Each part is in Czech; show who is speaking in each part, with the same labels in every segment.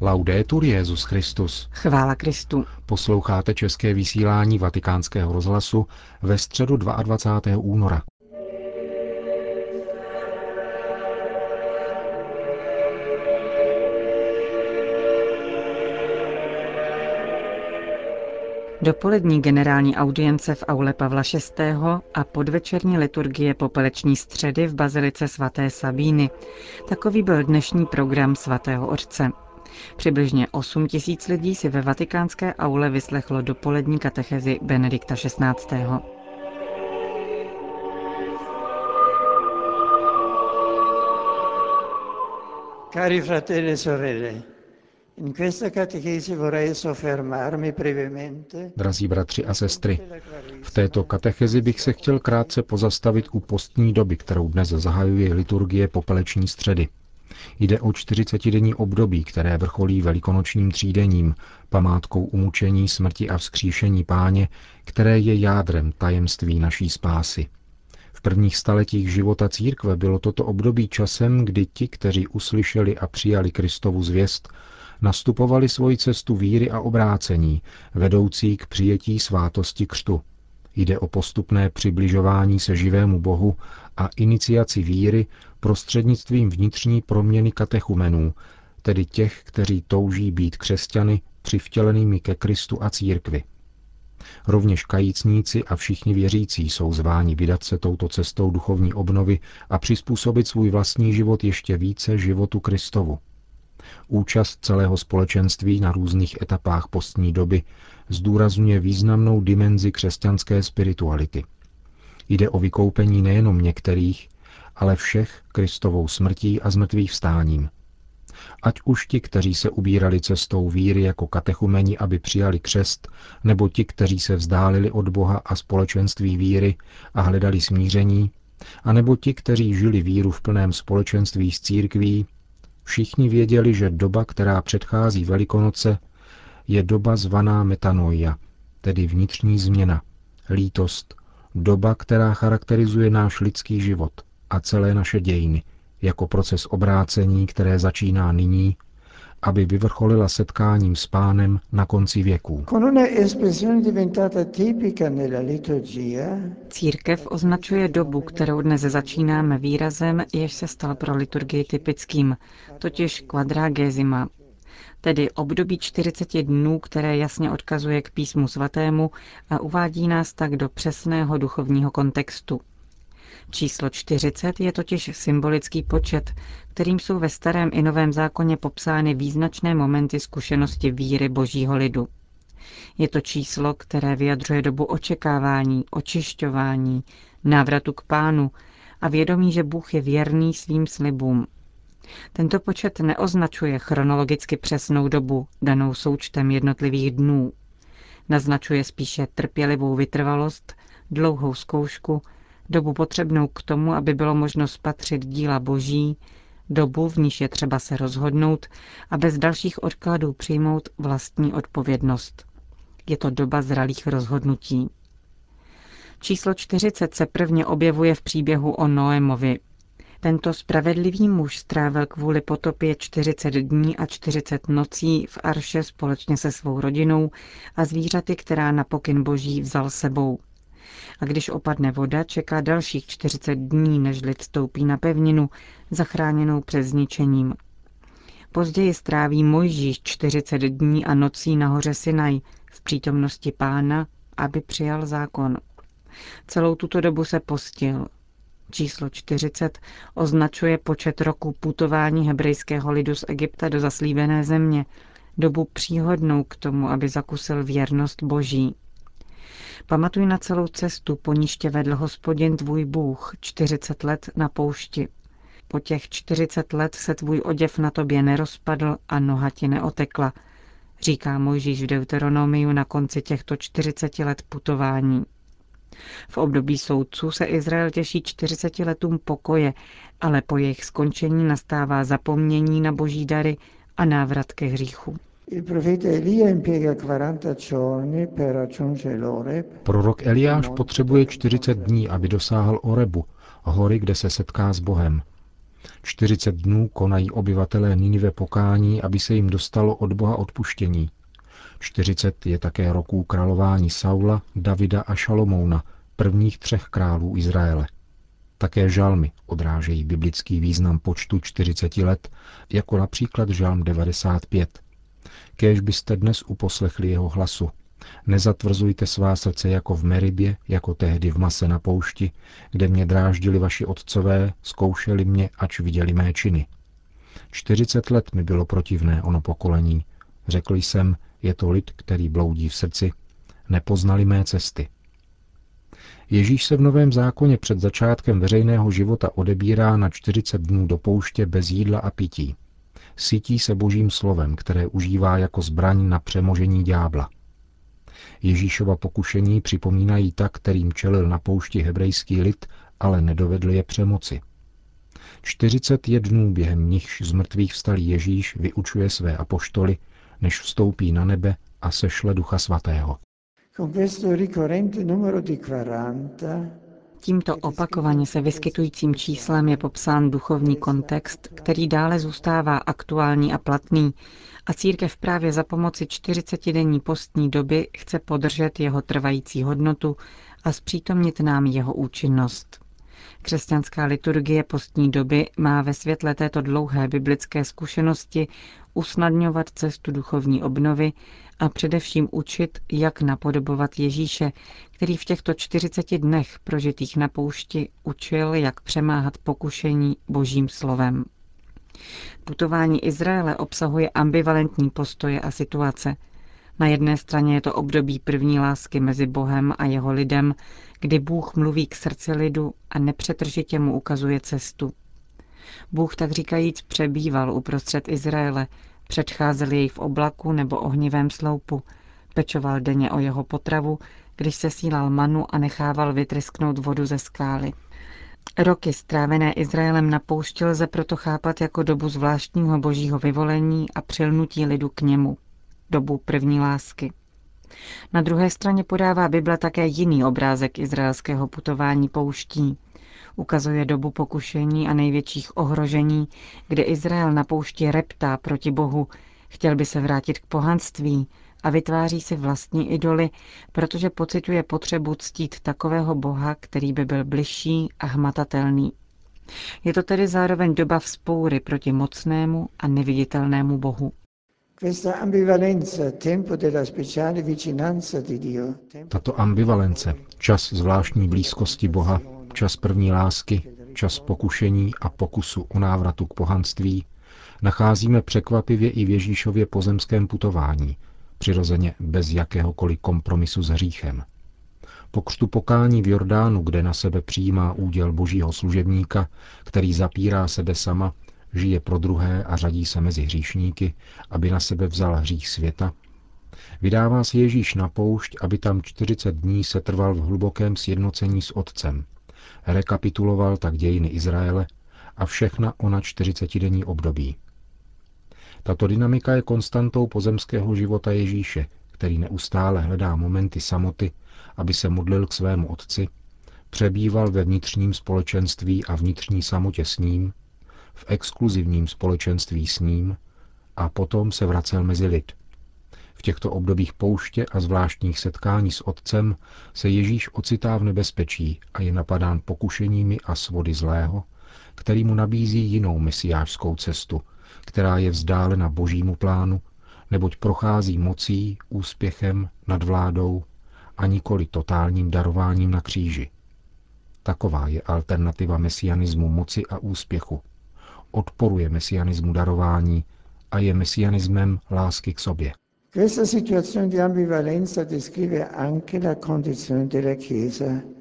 Speaker 1: Laudetur Jezus Christus.
Speaker 2: Chvála Kristu.
Speaker 1: Posloucháte české vysílání Vatikánského rozhlasu ve středu 22. února.
Speaker 2: Dopolední generální audience v aule Pavla VI. a podvečerní liturgie popeleční středy v bazilice svaté Sabíny. Takový byl dnešní program svatého otce. Přibližně 8 tisíc lidí si ve vatikánské aule vyslechlo dopolední katechezi Benedikta XVI.
Speaker 3: Cari fratelli e sorelle, in questa catechesi vorrei soffermarmi brevemente
Speaker 1: Drazí bratři a sestry, v této katechezi bych se chtěl krátce pozastavit u postní doby, kterou dnes zahajuje liturgie popeleční středy. Jde o 40-denní období, které vrcholí velikonočním třídením, památkou umučení, smrti a vzkříšení páně, které je jádrem tajemství naší spásy. V prvních staletích života církve bylo toto období časem, kdy ti, kteří uslyšeli a přijali Kristovu zvěst, nastupovali svoji cestu víry a obrácení, vedoucí k přijetí svátosti křtu. Jde o postupné přibližování se živému Bohu a iniciaci víry prostřednictvím vnitřní proměny katechumenů, tedy těch, kteří touží být křesťany přivtělenými ke Kristu a církvi. Rovněž kajícníci a všichni věřící jsou zváni vydat se touto cestou duchovní obnovy a přizpůsobit svůj vlastní život ještě více životu Kristovu. Účast celého společenství na různých etapách postní doby zdůrazňuje významnou dimenzi křesťanské spirituality. Jde o vykoupení nejenom některých, ale všech Kristovou smrtí a zmrtvých vstáním. Ať už ti, kteří se ubírali cestou víry jako katechumeni, aby přijali křest, nebo ti, kteří se vzdálili od Boha a společenství víry a hledali smíření, a nebo ti, kteří žili víru v plném společenství s církví, všichni věděli, že doba, která předchází Velikonoce, je doba zvaná metanoia, tedy vnitřní změna, lítost, doba, která charakterizuje náš lidský život a celé naše dějiny, jako proces obrácení, které začíná nyní, aby vyvrcholila setkáním s pánem na konci věků.
Speaker 2: Církev označuje dobu, kterou dnes začínáme výrazem, jež se stal pro liturgii typickým, totiž quadragesima, tedy období 40 dnů, které jasně odkazuje k písmu svatému a uvádí nás tak do přesného duchovního kontextu. Číslo 40 je totiž symbolický počet, kterým jsou ve starém i novém zákoně popsány význačné momenty zkušenosti víry božího lidu. Je to číslo, které vyjadřuje dobu očekávání, očišťování, návratu k pánu a vědomí, že Bůh je věrný svým slibům. Tento počet neoznačuje chronologicky přesnou dobu, danou součtem jednotlivých dnů. Naznačuje spíše trpělivou vytrvalost, dlouhou zkoušku, dobu potřebnou k tomu, aby bylo možno spatřit díla boží, dobu, v níž je třeba se rozhodnout a bez dalších odkladů přijmout vlastní odpovědnost. Je to doba zralých rozhodnutí. Číslo 40 se prvně objevuje v příběhu o Noémovi, tento spravedlivý muž strávil kvůli potopě 40 dní a 40 nocí v Arše společně se svou rodinou a zvířaty, která na pokyn boží vzal sebou. A když opadne voda, čeká dalších 40 dní, než lid stoupí na pevninu, zachráněnou před zničením. Později stráví Mojžíš 40 dní a nocí na hoře Sinaj v přítomnosti pána, aby přijal zákon. Celou tuto dobu se postil, Číslo 40 označuje počet roku putování hebrejského lidu z Egypta do zaslíbené země, dobu příhodnou k tomu, aby zakusil věrnost Boží. Pamatuj na celou cestu, po níž tě vedl hospodin tvůj Bůh 40 let na poušti. Po těch 40 let se tvůj oděv na tobě nerozpadl a noha ti neotekla, říká Mojžíš v Deuteronomiu na konci těchto 40 let putování. V období soudců se Izrael těší 40 letům pokoje, ale po jejich skončení nastává zapomnění na boží dary a návrat ke hříchu.
Speaker 1: Prorok Eliáš potřebuje 40 dní, aby dosáhl Orebu, hory, kde se setká s Bohem. 40 dnů konají obyvatelé Ninive pokání, aby se jim dostalo od Boha odpuštění. 40 je také roků králování Saula, Davida a Šalomouna, prvních třech králů Izraele. Také žalmy odrážejí biblický význam počtu 40 let, jako například žalm 95. Kéž byste dnes uposlechli jeho hlasu. Nezatvrzujte svá srdce jako v Meribě, jako tehdy v Mase na poušti, kde mě dráždili vaši otcové, zkoušeli mě, ač viděli mé činy. 40 let mi bylo protivné ono pokolení. Řekl jsem, je to lid, který bloudí v srdci. Nepoznali mé cesty. Ježíš se v Novém zákoně před začátkem veřejného života odebírá na 40 dnů do pouště bez jídla a pití. Sytí se božím slovem, které užívá jako zbraň na přemožení ďábla. Ježíšova pokušení připomínají tak, kterým čelil na poušti hebrejský lid, ale nedovedl je přemoci. 40 dnů během nichž z mrtvých vstalý Ježíš vyučuje své apoštoly, než vstoupí na nebe a sešle Ducha Svatého.
Speaker 2: Tímto opakovaně se vyskytujícím číslem je popsán duchovní kontext, který dále zůstává aktuální a platný a církev právě za pomoci 40-denní postní doby chce podržet jeho trvající hodnotu a zpřítomnit nám jeho účinnost. Křesťanská liturgie postní doby má ve světle této dlouhé biblické zkušenosti usnadňovat cestu duchovní obnovy a především učit, jak napodobovat Ježíše, který v těchto 40 dnech prožitých na poušti učil, jak přemáhat pokušení božím slovem. Putování Izraele obsahuje ambivalentní postoje a situace. Na jedné straně je to období první lásky mezi Bohem a jeho lidem, kdy Bůh mluví k srdci lidu a nepřetržitě mu ukazuje cestu. Bůh tak říkajíc přebýval uprostřed Izraele, předcházel jej v oblaku nebo ohnivém sloupu, pečoval denně o jeho potravu, když se sílal manu a nechával vytrysknout vodu ze skály. Roky strávené Izraelem na poušti lze proto chápat jako dobu zvláštního božího vyvolení a přilnutí lidu k němu, dobu první lásky. Na druhé straně podává Bible také jiný obrázek izraelského putování pouští. Ukazuje dobu pokušení a největších ohrožení, kde Izrael na poušti reptá proti Bohu, chtěl by se vrátit k pohanství a vytváří si vlastní idoly, protože pocituje potřebu ctít takového Boha, který by byl bližší a hmatatelný. Je to tedy zároveň doba vzpoury proti mocnému a neviditelnému Bohu.
Speaker 1: Tato ambivalence, čas zvláštní blízkosti Boha, čas první lásky, čas pokušení a pokusu o návratu k pohanství, nacházíme překvapivě i v Ježíšově pozemském putování, přirozeně bez jakéhokoliv kompromisu s hříchem. Po křtu pokání v Jordánu, kde na sebe přijímá úděl božího služebníka, který zapírá sebe sama, žije pro druhé a řadí se mezi hříšníky, aby na sebe vzal hřích světa, vydává se Ježíš na poušť, aby tam 40 dní se trval v hlubokém sjednocení s Otcem. Rekapituloval tak dějiny Izraele a všechna ona 40-denní období. Tato dynamika je konstantou pozemského života Ježíše, který neustále hledá momenty samoty, aby se modlil k svému otci, přebýval ve vnitřním společenství a vnitřní samotě s ním, v exkluzivním společenství s ním a potom se vracel mezi lid. V těchto obdobích pouště a zvláštních setkání s Otcem se Ježíš ocitá v nebezpečí a je napadán pokušeními a svody zlého, který mu nabízí jinou mesiářskou cestu, která je vzdálena božímu plánu, neboť prochází mocí, úspěchem, nadvládou a nikoli totálním darováním na kříži. Taková je alternativa mesianismu moci a úspěchu. Odporuje mesianismu darování a je mesianismem lásky k sobě.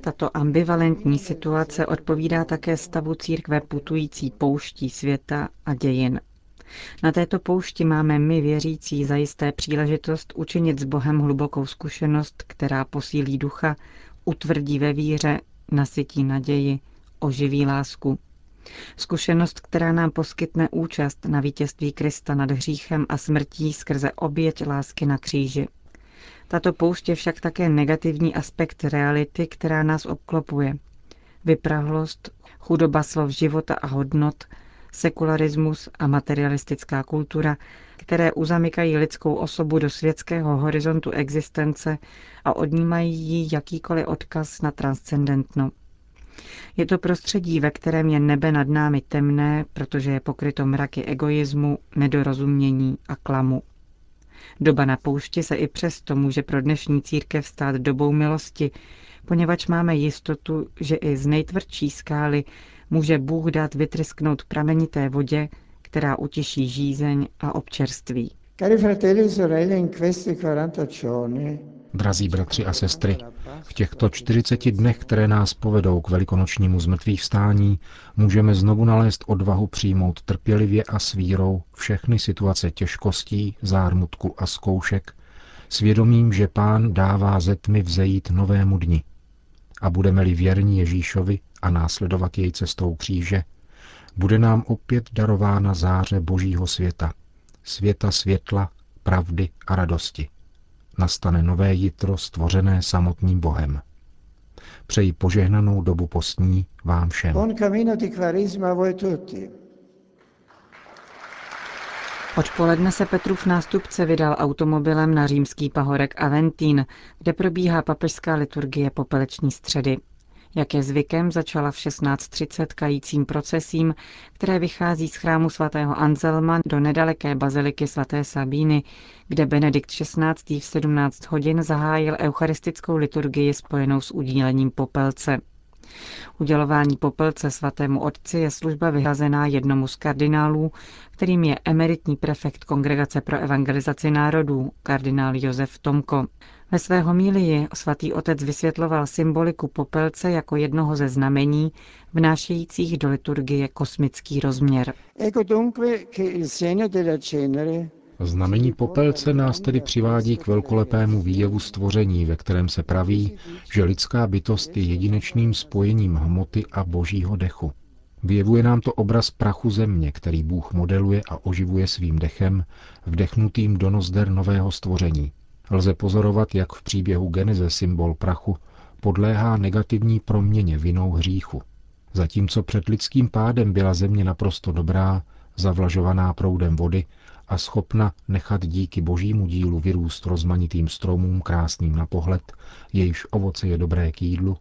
Speaker 2: Tato ambivalentní situace odpovídá také stavu církve putující pouští světa a dějin. Na této poušti máme my věřící zajisté příležitost učinit s Bohem hlubokou zkušenost, která posílí ducha, utvrdí ve víře, nasytí naději, oživí lásku. Zkušenost, která nám poskytne účast na vítězství Krista nad hříchem a smrtí skrze oběť lásky na kříži. Tato poušť je však také negativní aspekt reality, která nás obklopuje. Vyprahlost, chudoba slov života a hodnot, sekularismus a materialistická kultura, které uzamykají lidskou osobu do světského horizontu existence a odnímají jí jakýkoliv odkaz na transcendentno. Je to prostředí, ve kterém je nebe nad námi temné, protože je pokryto mraky egoismu, nedorozumění a klamu. Doba na poušti se i přesto může pro dnešní církev stát dobou milosti, poněvadž máme jistotu, že i z nejtvrdší skály může Bůh dát vytrysknout pramenité vodě, která utěší žízeň a občerství.
Speaker 3: Cari fratelli e sorelle, in questi 40 giorni
Speaker 1: Drazí bratři a sestry, v těchto 40 dnech, které nás povedou k velikonočnímu zmrtvých vstání, můžeme znovu nalézt odvahu přijmout trpělivě a s vírou všechny situace těžkostí, zármutku a zkoušek, svědomím, že Pán dává ze tmy vzejít novému dni. A budeme-li věrní Ježíšovi a následovat jej cestou kříže, bude nám opět darována záře Božího světa, světa světla, pravdy a radosti nastane nové jitro stvořené samotným Bohem. Přeji požehnanou dobu postní vám všem.
Speaker 3: Buon cammino di Quaresima a voi tutti.
Speaker 2: Odpoledne se Petrův nástupce vydal automobilem na římský pahorek Aventín, kde probíhá papežská liturgie popeleční středy. Jak je zvykem, začala v 16.30 kajícím procesím, které vychází z chrámu svatého Anselma do nedaleké baziliky svaté Sabíny, kde Benedikt XVI. v 17 hodin zahájil eucharistickou liturgii spojenou s udílením popelce. Udělování popelce svatému otci je služba vyhrazená jednomu z kardinálů, kterým je emeritní prefekt Kongregace pro evangelizaci národů, kardinál Josef Tomko. Ve své homílii svatý otec vysvětloval symboliku popelce jako jednoho ze znamení, vnášejících do liturgie kosmický rozměr.
Speaker 1: Znamení popelce nás tedy přivádí k velkolepému výjevu stvoření, ve kterém se praví, že lidská bytost je jedinečným spojením hmoty a božího dechu. Vyjevuje nám to obraz prachu země, který Bůh modeluje a oživuje svým dechem, vdechnutým do nozder nového stvoření. Lze pozorovat, jak v příběhu Geneze symbol prachu podléhá negativní proměně vinou hříchu. Zatímco před lidským pádem byla země naprosto dobrá, zavlažovaná proudem vody a schopna nechat díky božímu dílu vyrůst rozmanitým stromům krásným na pohled, jejíž ovoce je dobré k jídlu,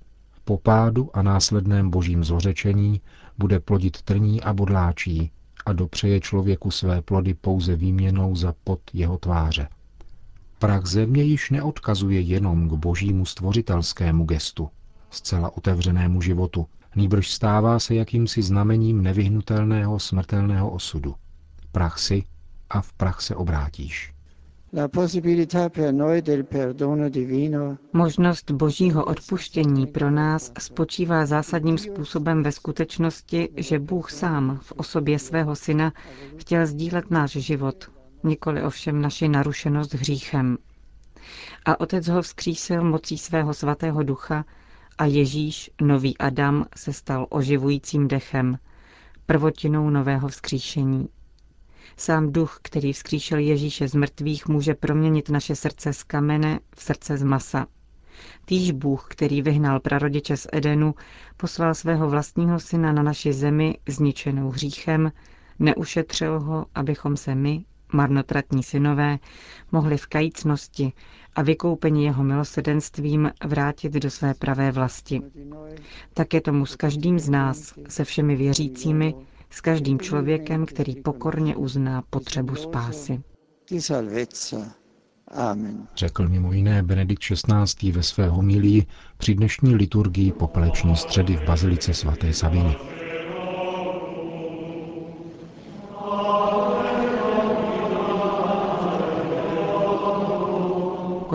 Speaker 1: po pádu a následném božím zhořečení bude plodit trní a bodláčí a dopřeje člověku své plody pouze výměnou za pot jeho tváře. Prach země již neodkazuje jenom k božímu stvořitelskému gestu, zcela otevřenému životu, nýbrž stává se jakýmsi znamením nevyhnutelného smrtelného osudu. Prach si a v prach se obrátíš.
Speaker 2: Možnost božího odpuštění pro nás spočívá zásadním způsobem ve skutečnosti, že Bůh sám v osobě svého syna chtěl sdílet náš život, nikoli ovšem naši narušenost hříchem. A otec ho vzkřísil mocí svého svatého ducha a Ježíš, nový Adam, se stal oživujícím dechem, prvotinou nového vzkříšení. Sám duch, který vzkříšel Ježíše z mrtvých, může proměnit naše srdce z kamene v srdce z masa. Týž Bůh, který vyhnal prarodiče z Edenu, poslal svého vlastního syna na naši zemi, zničenou hříchem, neušetřil ho, abychom se my, marnotratní synové, mohli v kajícnosti a vykoupení jeho milosedenstvím vrátit do své pravé vlasti. Tak je tomu s každým z nás, se všemi věřícími, s každým člověkem, který pokorně uzná potřebu spásy.
Speaker 3: Amen.
Speaker 1: Řekl mimo jiné Benedikt XVI. ve své homilii při dnešní liturgii popeleční středy v Bazilice svaté Saviny.